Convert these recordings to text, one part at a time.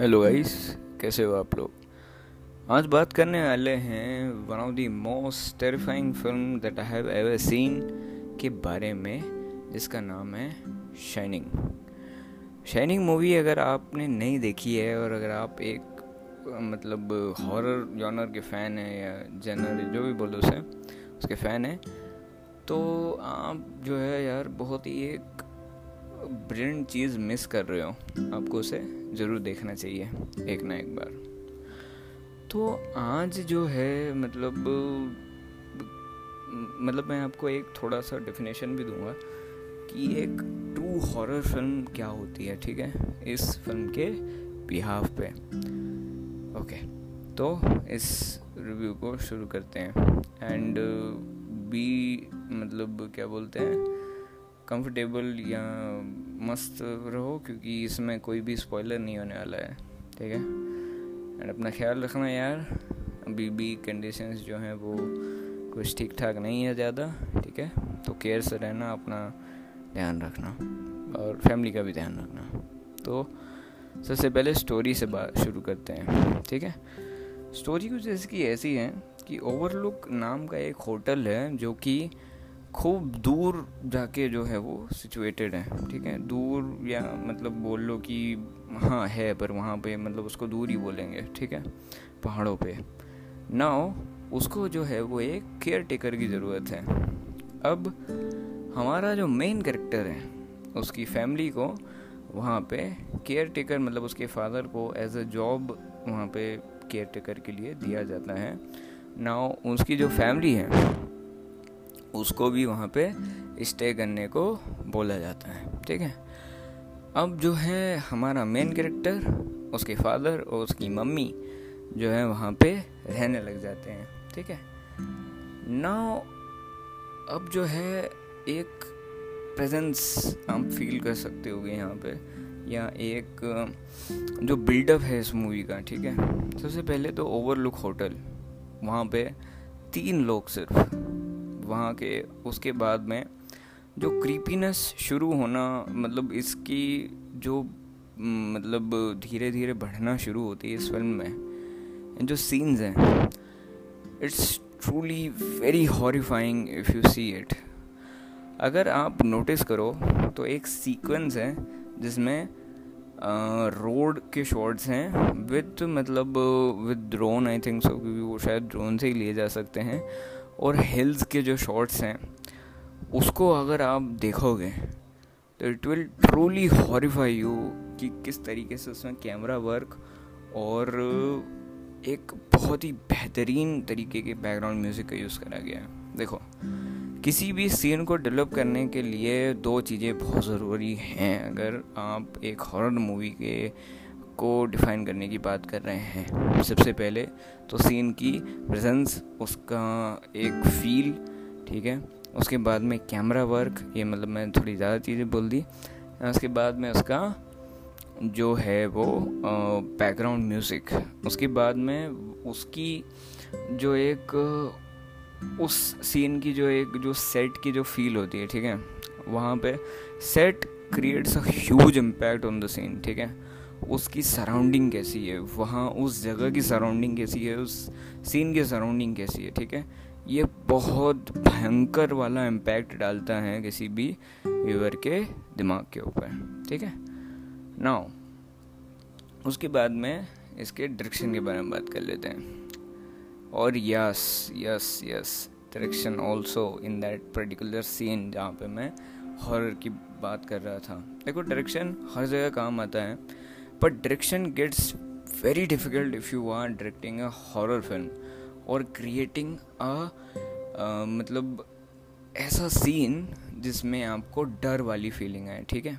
Hello guys कैसे हो आप लोग? आज बात करने वाले हैं one of the most terrifying film that I have ever seen के बारे में, जिसका नाम है शाइनिंग शाइनिंग मूवी अगर आपने नहीं देखी है और अगर आप एक मतलब हॉरर जॉनर के फ़ैन हैं या जनर जो भी बोलो उसे, उसके फ़ैन हैं तो आप जो है यार बहुत ही एक ब्रिलियंट चीज़ मिस कर रहे हो, आपको उसे ज़रूर देखना चाहिए, एक ना एक बार। तो आज जो है मतलब मतलब मैं आपको एक थोड़ा सा डेफिनेशन भी दूँगा कि एक ट्रू हॉरर फ़िल्म क्या होती है, ठीक है? इस फ़िल्म के बिहाफ पे। ओके तो इस रिव्यू को शुरू करते हैं। एंड बी मतलब क्या बोलते हैं? कंफर्टेबल या मस्त रहो, क्योंकि इसमें कोई भी स्पॉइलर नहीं होने वाला है, ठीक है? एंड अपना ख्याल रखना यार, अभी भी कंडीशंस जो हैं वो कुछ ठीक ठाक नहीं है ज़्यादा, ठीक है? तो केयर से रहना, अपना ध्यान रखना, और फैमिली का भी ध्यान रखना। तो सबसे पहले स्टोरी से बात शुरू करते हैं, ठीक है? स्टोरी कुछ इसकी ऐसी है कि ओवरलुक नाम का एक होटल है, जो कि खूब दूर जाके जो है वो सिचुएटेड है, ठीक है? दूर या मतलब बोल लो कि हाँ है, पर वहाँ पे मतलब उसको दूर ही बोलेंगे, ठीक है? पहाड़ों पे। नाउ उसको जो है वो एक केयर टेकर की ज़रूरत है। अब हमारा जो मेन करेक्टर है, उसकी फैमिली को वहाँ पे केयर टेकर मतलब उसके फादर को एज अ जॉब वहाँ पे केयर टेकर के लिए दिया जाता है। नाउ उसकी जो फैमिली है उसको भी वहाँ पे स्टे करने को बोला जाता है, ठीक है? अब जो है हमारा मेन कैरेक्टर उसके फादर और उसकी मम्मी जो है वहाँ पे रहने लग जाते हैं, ठीक है? नाउ अब जो है एक प्रेजेंस आप फील कर सकते हो यहाँ पे, या एक, जो बिल्डअप है इस मूवी का, ठीक है? सबसे पहले तो ओवरलुक होटल वहाँ पे तीन लोग सिर्फ़ वहाँ के, उसके बाद में जो क्रीपीनेस शुरू होना मतलब इसकी जो मतलब धीरे धीरे बढ़ना शुरू होती है इस फ़िल्म में जो सीन्स हैं it's truly very horrifying if you see it अगर आप नोटिस करो तो एक सीक्वेंस है, जिसमें रोड के शॉट्स हैं विद मतलब with drone I think so क्योंकि वो शायद ड्रोन से ही लिए जा सकते हैं। और हिल्स के जो शॉट्स हैं, उसको अगर आप देखोगे तो it will truly horrify you कि किस तरीके से उसमें कैमरा वर्क और एक बहुत ही बेहतरीन तरीके के बैकग्राउंड म्यूज़िक का यूज़ करा गया है। देखो, किसी भी सीन को डेवलप करने के लिए दो चीज़ें बहुत ज़रूरी हैं। अगर आप एक हॉरर मूवी के को डिफ़ाइन करने की बात कर रहे हैं। सबसे पहले तो सीन की प्रेजेंस उसका एक फील ठीक है? उसके बाद में कैमरा वर्क ये मतलब मैं थोड़ी ज़्यादा चीज़ें बोल दी। उसके बाद में उसका जो है वो बैकग्राउंड म्यूज़िक उसके बाद में उसकी जो एक, उस सीन की जो एक, जो सेट की जो फील होती है, ठीक है? वहाँ पे set creates a huge impact on the scene ठीक है? उसकी सराउंडिंग कैसी है? वहाँ उस जगह की सराउंडिंग कैसी है? उस सीन की सराउंडिंग कैसी है? ठीक है? ये बहुत भयंकर वाला इम्पैक्ट डालता है किसी भी व्यूअर के दिमाग के ऊपर। ठीक है? नाउ उसके बाद में इसके डायरेक्शन के बारे में बात कर लेते हैं। और yes yes yes direction also in that particular scene जहाँ पे मैं हॉरर की बात कर रहा था। देखो डायरेक्शन हर जगह काम आता है। But direction gets very difficult if you are directing a horror film और क्रिएटिंग अ मतलब ऐसा सीन जिसमें आपको डर वाली फीलिंग आए, ठीक है?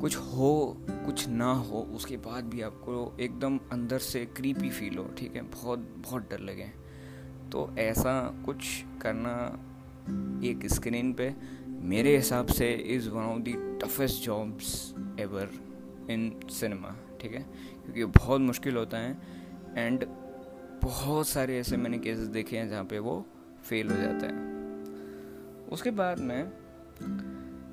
कुछ हो, कुछ ना हो, उसके बाद भी आपको एकदम अंदर से क्रीपी फील हो, ठीक है? बहुत बहुत डर लगे। तो ऐसा कुछ करना एक स्क्रीन पे मेरे हिसाब से is one of the toughest jobs ever in cinema ठीक है? क्योंकि बहुत मुश्किल होता है एंड बहुत सारे ऐसे मैंने केसेस देखे हैं जहाँ पे वो फेल हो जाता है। उसके बाद में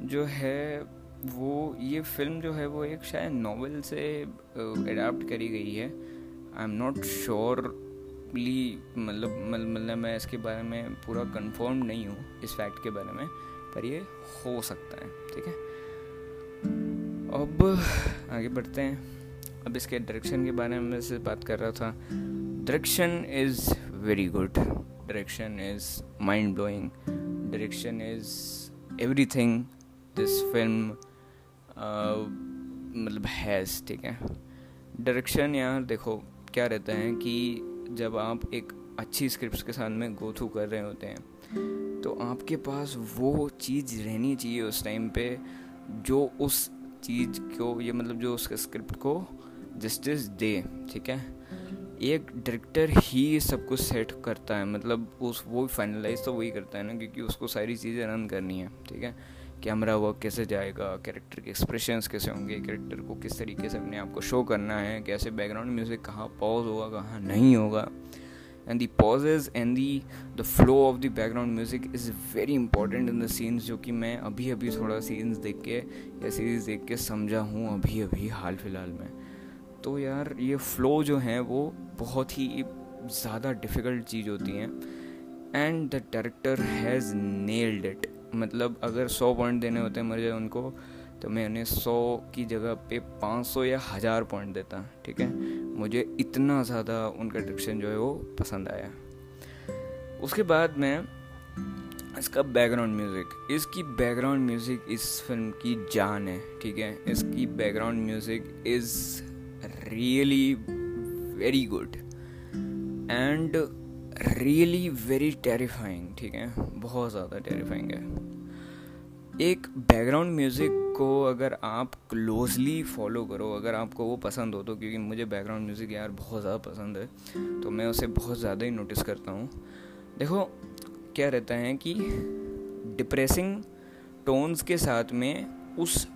जो है वो, ये फ़िल्म जो है वो एक शायद नावल से अडाप्ट करी गई है। आई एम नॉट श्योरली मतलब मतलब मैं इसके बारे में पूरा कंफर्म नहीं हूँ, इस फैक्ट के बारे में, पर ये हो सकता है, ठीक है? अब आगे बढ़ते हैं। अब इसके डायरेक्शन के बारे में से बात कर रहा था। Direction is very good direction is mind blowing direction is everything this film मतलब हैज़ ठीक है? डायरेक्शन यार देखो क्या रहता है कि जब आप एक अच्छी स्क्रिप्ट के साथ में गो थ्रू कर रहे होते हैं तो आपके पास वो चीज़ रहनी चाहिए उस टाइम पे जो उस चीज़ को, ये मतलब जो उसके स्क्रिप्ट को जस्टिस दे ठीक है? एक डायरेक्टर ही सब कुछ सेट करता है मतलब उस, वो फाइनलाइज तो वही करता है ना, क्योंकि उसको सारी चीज़ें रन करनी है, ठीक है? कैमरा वर्क कैसे जाएगा कैरेक्टर के एक्सप्रेशंस कैसे होंगे कैरेक्टर को किस तरीके से अपने आप को शो करना है, कैसे बैकग्राउंड म्यूज़िक कहाँ पॉज होगा, कहाँ नहीं होगा? And the pauses and the the flow of the background music is very important in the scenes जो कि मैं अभी अभी थोड़ा सीन्स देख के या सीरीज़ देख के समझा हूँ अभी अभी हाल फ़िलहाल में। तो यार, ये फ्लो जो है वो बहुत ही ज़्यादा डिफ़िकल्ट चीज़ होती है। And the director has nailed it मतलब अगर सौ पॉइंट देने होते हैं मुझे उनको तो मैं उन्हें सौ की जगह पे पाँच सौ या हज़ार पॉइंट देता, ठीक है? मुझे इतना ज़्यादा उनका डिक्शन जो है वो पसंद आया। उसके बाद मैं इसका बैकग्राउंड म्यूज़िक इसकी बैकग्राउंड म्यूज़िक इस फ़िल्म की जान है, ठीक है? इसकी background music is really very good and really very terrifying ठीक है? बहुत ज़्यादा टेरिफाइंग है। एक बैकग्राउंड म्यूज़िक को अगर आप क्लोजली फॉलो करो, अगर आपको वो पसंद हो तो क्योंकि मुझे बैकग्राउंड म्यूज़िक यार बहुत ज़्यादा पसंद है तो मैं उसे बहुत ज़्यादा ही नोटिस करता हूँ। देखो, क्या रहता है कि डिप्रेसिंग टोन्स के साथ में उस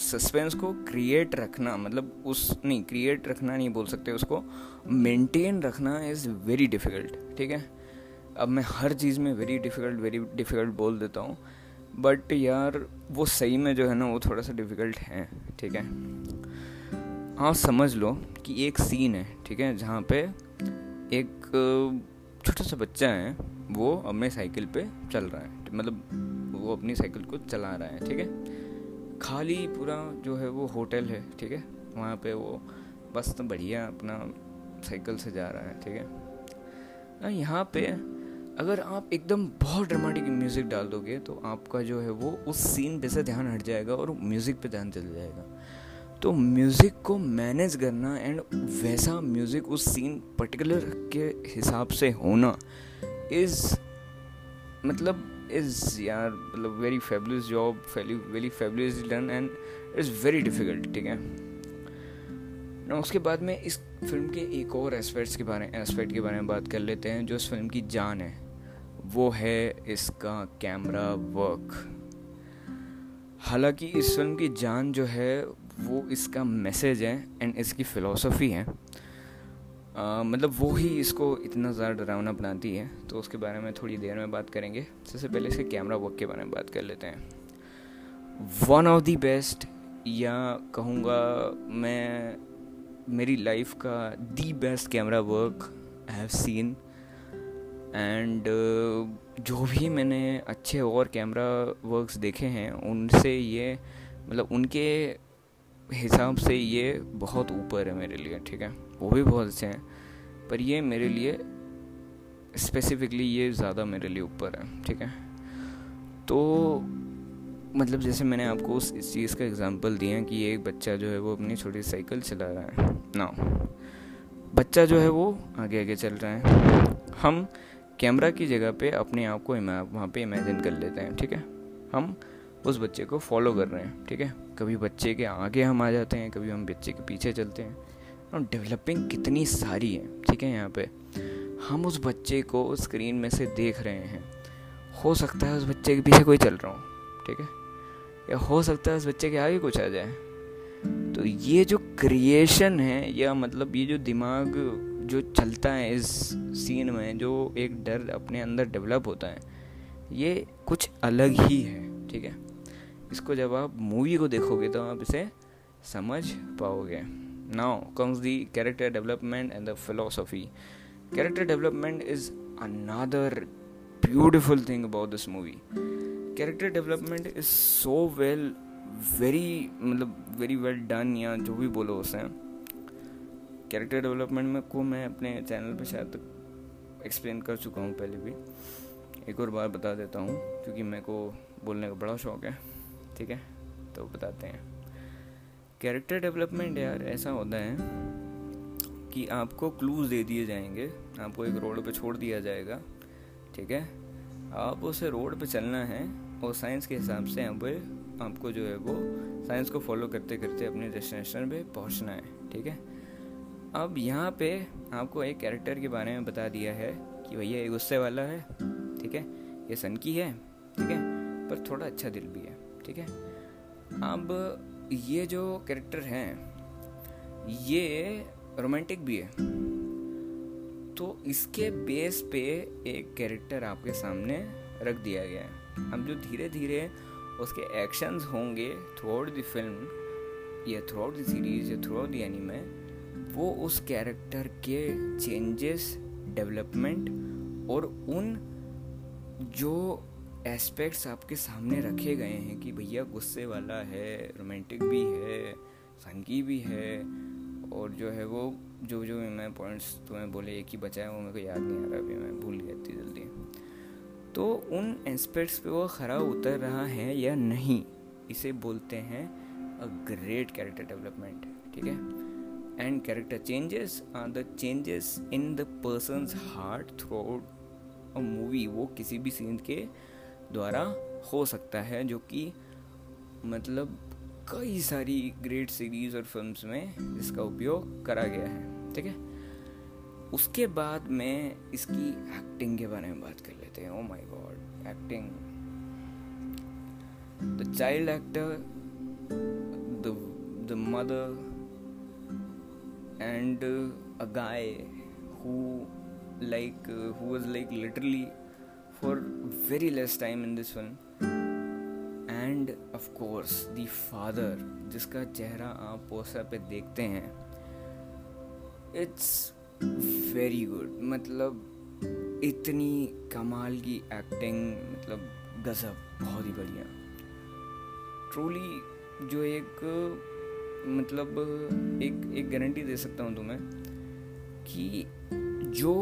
सस्पेंस को क्रिएट रखना मतलब उस, नहीं क्रिएट रखना नहीं बोल सकते उसको मेंटेन रखना इज़ वेरी डिफ़िकल्ट ठीक है? अब मैं हर चीज़ में वेरी डिफ़िकल्ट वेरी डिफ़िकल्ट बोल देता हूँ। बट यार, वो सही में जो है ना, वो थोड़ा सा डिफ़िकल्ट है, ठीक है? हाँ समझ लो कि एक सीन है, ठीक है? जहाँ पे एक छोटा सा बच्चा है, वो अपने साइकिल पे चल रहा है मतलब वो अपनी साइकिल को चला रहा है, ठीक है? खाली पूरा जो है, वो होटल है, ठीक है? वहाँ पे वो बस तो बढ़िया अपना साइकिल से जा रहा है, ठीक है? यहाँ पे अगर आप एकदम बहुत ड्रामेटिक म्यूज़िक डाल दोगे तो आपका जो है वो उस सीन पे से ध्यान हट जाएगा और म्यूज़िक पे ध्यान चल जाएगा। तो म्यूज़िक को मैनेज करना एंड वैसा म्यूज़िक उस सीन पर्टिकुलर के हिसाब से होना इज़ मतलब इज़ यार मतलब very fabulous job very fabulous done and is very difficult ठीक है? ना उसके बाद में इस फ़िल्म के एक और एस्पेक्ट्स के बारे में एस्पेक्ट के बारे में बात कर लेते हैं, जो इस फ़िल्म की जान है। वो है इसका कैमरा वर्क हालाँकि इस फ़िल्म की जान जो है वो इसका मैसेज है एंड इसकी फ़िलोसफी है. आ, मतलब वो ही इसको इतना ज़्यादा डरावना बनाती है तो उसके बारे में थोड़ी देर में बात करेंगे. सबसे पहले इसके कैमरा वर्क के बारे में बात कर लेते हैं. वन ऑफ़ दी बेस्ट या कहूँगा मैं मेरी लाइफ का the best camera work I have seen and uh, जो भी मैंने अच्छे और कैमरा वर्क्स देखे हैं उनसे ये मतलब उनके हिसाब से ये बहुत ऊपर है मेरे लिए ठीक है? वो भी बहुत अच्छे हैं। पर ये मेरे लिए स्पेसिफिकली ये ज़्यादा मेरे लिए ऊपर है ठीक है? तो मतलब जैसे मैंने आपको उस इस चीज़ का एग्जांपल दिया कि एक बच्चा जो है वो अपनी छोटी साइकिल चला रहा है। ना बच्चा जो है वो आगे आगे चल रहा है। हम कैमरा की जगह पे अपने आप को वहाँ पे इमेजिन कर लेते हैं, ठीक है? हम उस बच्चे को फॉलो कर रहे हैं, ठीक है? कभी बच्चे के आगे हम आ जाते हैं, कभी हम बच्चे के पीछे चलते हैं। और डेवलपिंग कितनी सारी है, ठीक है, यहाँ पे? हम उस बच्चे को स्क्रीन में से देख रहे हैं। हो सकता है उस बच्चे के पीछे कोई चल रहा हो, ठीक है? या हो सकता है उस बच्चे के आगे कुछ आ जाए। तो ये जो क्रिएशन है, या मतलब ये जो दिमाग जो चलता है इस सीन में, जो एक डर अपने अंदर डेवलप होता है, ये कुछ अलग ही है, ठीक है? इसको जब आप मूवी को देखोगे तो आप इसे समझ पाओगे। Now comes the character development and the philosophy character development is another beautiful thing about this movie character development is so well very मतलब वेरी वेल डन या जो भी बोलो उसे। कैरेक्टर डेवलपमेंट में को मैं अपने चैनल पे शायद एक्सप्लेन कर चुका हूँ पहले भी। एक और बार बता देता हूँ, क्योंकि मेरे को बोलने का बड़ा शौक है, ठीक है? तो बताते हैं। कैरेक्टर डेवलपमेंट यार ऐसा होता है कि आपको क्लूज दे दिए जाएँगे, आपको एक रोड पे छोड़ दिया जाएगा, ठीक है? आप उसे रोड पे चलना है और साइंस के हिसाब से यहाँ आपको जो है वो साइंस को फॉलो करते करते अपने डेस्टिनेशन पे पहुँचना है, ठीक है? अब यहाँ पे आपको एक कैरेक्टर के बारे में बता दिया है कि भैया ये गुस्से वाला है, ठीक है? ये सन की है, ठीक है? पर थोड़ा अच्छा दिल भी है, ठीक है? अब ये जो कैरेक्टर हैं, ये रोमांटिक भी है। तो इसके बेस पे एक कैरेक्टर आपके सामने रख दिया गया है। अब जो धीरे धीरे उसके एक्शंस होंगे थ्रू आउट द फ़िल्म या थ्रू आउट द सीरीज़ या थ्रू आउट द एनिमे वो उस कैरेक्टर के चेंजेस डेवलपमेंट और उन जो एस्पेक्ट्स आपके सामने रखे गए हैं कि भैया गुस्से वाला है रोमांटिक भी है संगी भी है और जो है वो, जो जो मैं पॉइंट्स तुम्हें बोले एक ही बचा है, वो मेरे को याद नहीं आ रहा अभी, मैं भूल गया इतनी जल्दी। तो उन एस्पेक्ट्स पे वो खरा उतर रहा है या नहीं, इसे बोलते हैं अ ग्रेट कैरेक्टर डेवलपमेंट ठीक है? Character changes are the changes in the person's heart throughout a movie वो किसी भी सीन के द्वारा हो सकता है, जो कि मतलब कई सारी ग्रेट सीरीज़ और फिल्म्स में इसका उपयोग करा गया है। ठीक है? उसके बाद में इसकी एक्टिंग के बारे में बात कर लेते हैं। ओ my god acting the child actor the mother and a guy like who was like literally for very less time in this film and of course the father जिसका चेहरा आप पोस्टर पे देखते हैं इट्स वेरी गुड मतलब इतनी कमाल की एक्टिंग मतलब गजब, बहुत ही बढ़िया। ट्रूली जो एक मतलब एक एक गारंटी दे सकता हूँ तुम्हें कि जो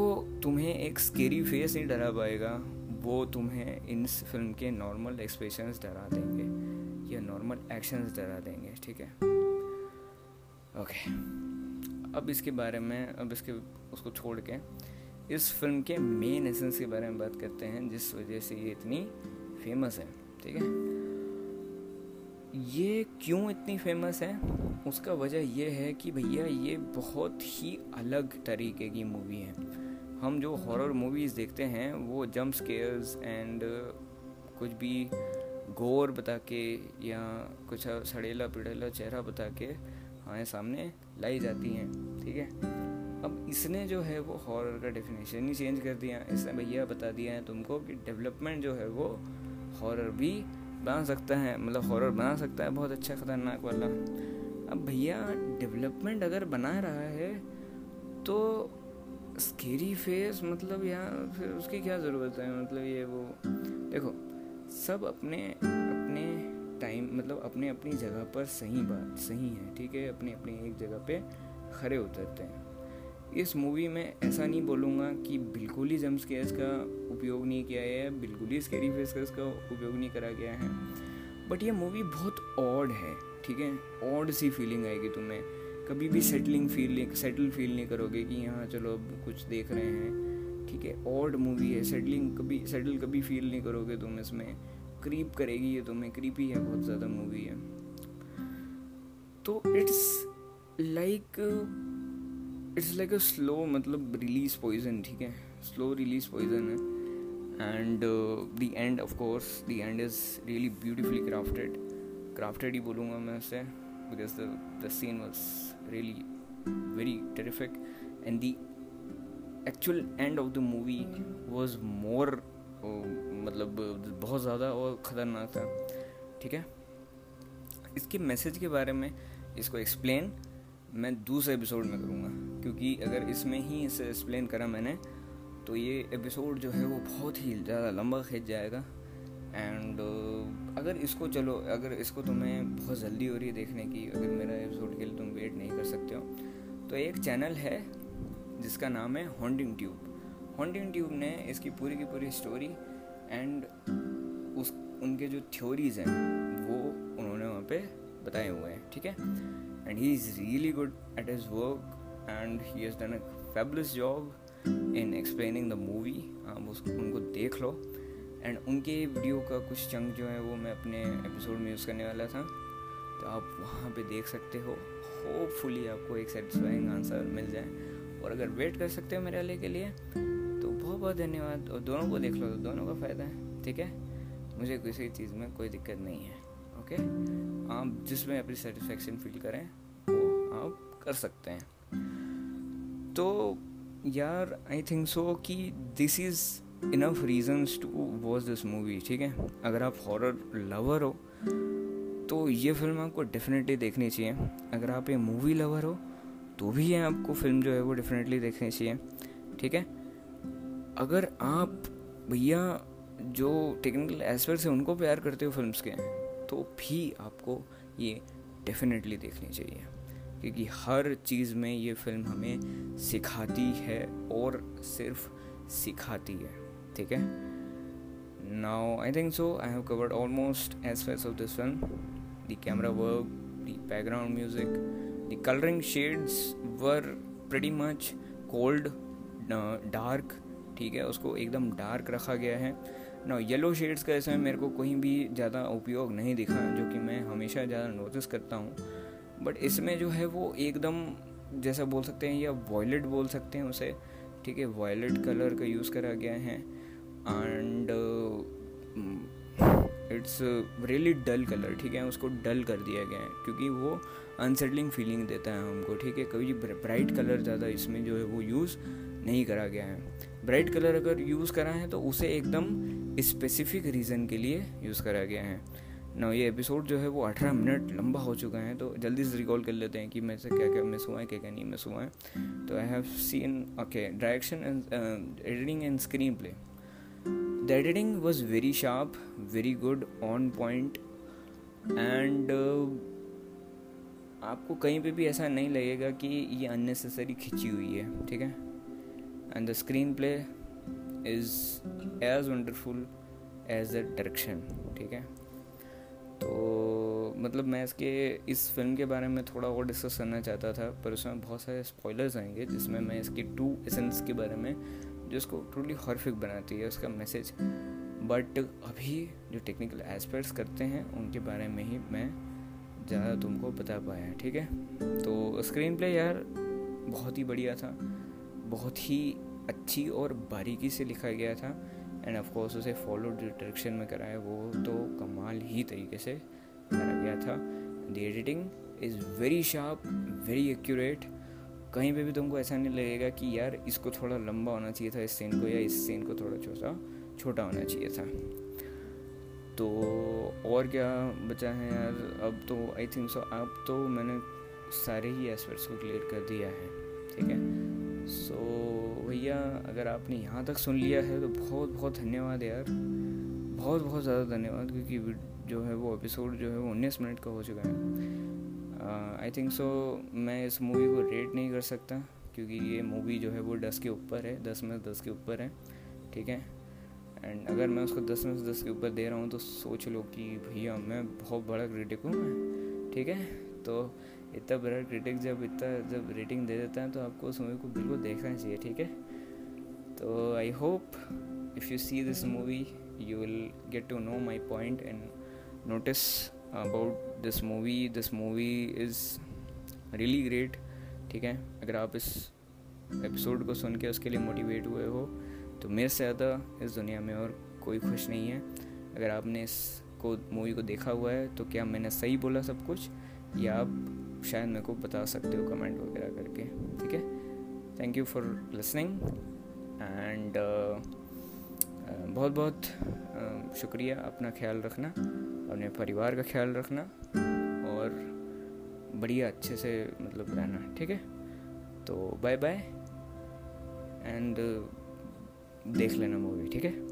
तुम्हें एक स्केरी फेस नहीं डरा पाएगा, वो तुम्हें इन फ़िल्म के नॉर्मल एक्सप्रेशंस डरा देंगे या नॉर्मल एक्शंस डरा देंगे, ठीक है? ओके अब इसके बारे में, अब इसके, उसको छोड़ के इस फ़िल्म के मेन एसेंस के बारे में बात करते हैं, जिस वजह से ये इतनी फ़ेमस है, ठीक है? ये क्यों इतनी फ़ेमस है? उसका वजह यह है कि भैया, ये बहुत ही अलग तरीके की मूवी है। हम जो हॉरर मूवीज़ देखते हैं, वो जंप स्केयर्स एंड कुछ भी गोर बता के या कुछ सड़ेला पिड़ेला चेहरा बता के हमारे सामने लाई जाती हैं, ठीक है? अब इसने जो है वो हॉरर का डेफिनेशन ही चेंज कर दिया। इसने भैया बता दिया है तुमको कि डेवलपमेंट जो है वो हॉरर भी बना सकता है मतलब हॉरर बना सकता है, बहुत अच्छा ख़तरनाक वाला। अब भैया डेवलपमेंट अगर बना रहा है तो स्केरी फेस मतलब यहाँ फिर उसकी क्या ज़रूरत है? मतलब ये वो, देखो, सब अपने अपने टाइम मतलब अपने अपनी जगह पर सही बात, सही है, ठीक है? अपनी अपनी एक जगह पे खड़े उतरते हैं। इस मूवी में ऐसा नहीं बोलूँगा कि बिल्कुल ही जम्प स्केयर्स का उपयोग नहीं किया है, बिल्कुल ही स्केरी फेस का उपयोग नहीं करा गया है। बट ये मूवी बहुत ऑड है, ठीक है? ऑड सी फीलिंग आएगी तुम्हें। कभी भी सेटलिंग फील नहीं सेटल फील नहीं करोगे कि यहाँ चलो अब कुछ देख रहे हैं, ठीक है? ऑड मूवी है सेटलिंग कभी सेटल कभी फील नहीं करोगे तुम इसमें। क्रीप करेगी ये तुम्हें क्रीपी है, बहुत ज़्यादा मूवी है। तो it's like it's like a slow मतलब रिलीज़ पॉइजन ठीक है? स्लो रिलीज़ पॉइजन है। And the end of course the end is really beautifully crafted crafted ही बोलूँगा मैं उसे because the scene was really very terrific and the actual end of the movie was more मतलब बहुत ज़्यादा और ख़तरनाक था। ठीक है? इसके मैसेज के बारे में इसको एक्सप्लेन मैं दूसरे एपिसोड में करूँगा। क्योंकि अगर इसमें ही इसे एक्सप्लेन करा मैंने तो ये एपिसोड जो है वो बहुत ही ज़्यादा लंबा खींच जाएगा। एंड uh, अगर इसको चलो अगर इसको तुम्हें बहुत जल्दी हो रही है देखने की अगर मेरा एपिसोड के लिए तुम वेट नहीं कर सकते हो तो एक चैनल है जिसका नाम है हॉन्डिंग ट्यूब हॉन्डिंग ट्यूब ने इसकी पूरी की पूरी स्टोरी एंड उस उनके जो थ्योरीज हैं वो उन्होंने वहाँ पे बताए हुए हैं ठीक है? And he is really good at his work and he has done a fabulous job in explaining the movie आप उसको उनको देख लो। एंड उनके वीडियो का कुछ चंक जो है वो मैं अपने एपिसोड में यूज़ करने वाला था। तो आप वहाँ पे देख सकते हो। होपफुली आपको एक सेटिस्फाइंग आंसर मिल जाए। और अगर वेट कर सकते हो मेरे वाले के लिए तो बहुत बहुत धन्यवाद। और दोनों को देख लो तो दोनों का फ़ायदा है। ठीक है? मुझे किसी चीज़ में कोई दिक्कत नहीं है। ओके? आप जिसमें अपनी सेटिस्फेक्शन फील करें, वो आप कर सकते हैं। तो यार आई थिंक सो कि this is enough reasons to watch this movie ठीक है? अगर आप हॉरर लवर हो तो ये फ़िल्म आपको डेफिनेटली देखनी चाहिए। अगर आप ये मूवी लवर हो तो भी ये आपको फ़िल्म जो है वो डेफिनेटली देखनी चाहिए, ठीक है? अगर आप भैया जो टेक्निकल एस्पेक्ट्स हैं, उनको प्यार करते हो फिल्म्स के तो भी आपको ये डेफिनेटली देखनी चाहिए। क्योंकि हर चीज़ में ये फ़िल्म हमें सिखाती है और सिर्फ़ सिखाती है, ठीक है? Now I think so I have covered almost aspects of this film the camera work the background music the colouring shades were pretty much cold dark ठीक है? उसको एकदम डार्क रखा गया है। ना येलो शेड्स का इसमें मेरे को कहीं भी ज़्यादा उपयोग नहीं दिखा, जो कि मैं हमेशा ज़्यादा नोटिस करता हूँ। बट इसमें जो है वो एकदम जैसा बोल सकते हैं या वॉयलेट बोल सकते हैं उसे। ठीक है वॉयलेट कलर का यूज़ करा गया है। And it's really dull colour ठीक है, उसको डल कर दिया गया है। क्योंकि वो अनसेटलिंग फीलिंग देता है हमको, ठीक है। कभी ब्राइट कलर ज़्यादा इसमें जो है वो यूज़ नहीं करा गया है। ब्राइट कलर अगर यूज़ करा है तो उसे एकदम स्पेसिफिक रीज़न के लिए यूज़ करा गया है। ना ये एपिसोड जो है वो अठारह मिनट लंबा हो चुका है तो जल्दी से रिकॉल कर लेते हैं कि मैं से क्या क्या मिस हुआ है, क्या क्या नहीं मिस हुआ है। तो I have seen okay direction and editing and screenplay the editing was very sharp very good on point and आपको कहीं पे भी ऐसा नहीं लगेगा कि ये अननेसेसरी खिंची हुई है, ठीक है? And the screenplay is as wonderful as the direction ठीक है? तो मतलब मैं इसके, इस फ़िल्म के बारे में थोड़ा और डिस्कस करना चाहता था, पर उसमें बहुत सारे स्पॉयलर्स आएँगे, जिसमें मैं इसकी टू एसेंस के बारे में, जो इसको टोटली हॉर्फिक बनाती है, उसका मैसेज बट अभी जो टेक्निकल एस्पेक्ट्स करते हैं, उनके बारे में ही मैं ज़्यादा तुमको बता पाया ठीक है? तो स्क्रीन प्ले यार बहुत ही बढ़िया था, बहुत ही अच्छी और बारीकी से लिखा गया था। एंड ऑफ़ कोर्स उसे फॉलो जो डायरेक्शन में कराया वो तो कमाल ही तरीके से करा गया था। The editing is very sharp very accurate कहीं पे भी तुमको ऐसा नहीं लगेगा कि यार इसको थोड़ा लंबा होना चाहिए था इस सीन को या इस सीन को थोड़ा छोटा छोटा होना चाहिए था। तो और क्या बचा है यार? अब तो आई थिंक सो अब तो मैंने सारे ही एस्पेक्ट्स को क्लियर कर दिया है ठीक है? सो so, भैया अगर आपने यहाँ तक सुन लिया है तो बहुत बहुत धन्यवाद यार। बहुत बहुत ज़्यादा धन्यवाद, क्योंकि जो है वो एपिसोड जो है वो उन्नीस मिनट का हो चुका है। आई थिंक सो मैं इस मूवी को रेट नहीं कर सकता, क्योंकि ये मूवी जो है वो दस के ऊपर है, दस में दस के ऊपर है, ठीक है? एंड अगर मैं उसको दस में से दस के ऊपर दे रहा हूँ तो सोच लो कि भैया, मैं बहुत बड़ा क्रिटिक हूँ ठीक है? तो इतना बड़ा क्रिटिक जब इतना, जब रेटिंग दे देता है तो आपको उस मूवी को बिल्कुल देखना चाहिए, ठीक है? तो I hope if you see this movie you will get to know my point and notice about this movie this movie is really great ठीक है? अगर आप इस एपिसोड को सुन के उसके लिए मोटिवेट हुए हो तो मेरे से ज़्यादा इस दुनिया में और कोई खुश नहीं है। अगर आपने इस को मूवी को देखा हुआ है तो क्या मैंने सही बोला सब कुछ? या आप शायद मेरे को बता सकते हो कमेंट वगैरह करके, ठीक है? Thank you for listening and बहुत बहुत uh, शुक्रिया अपना ख्याल रखना अपने परिवार का ख्याल रखना और बढ़िया अच्छे से मतलब रहना ठीक है? तो बाय बाय एंड देख लेना मूवी ठीक है?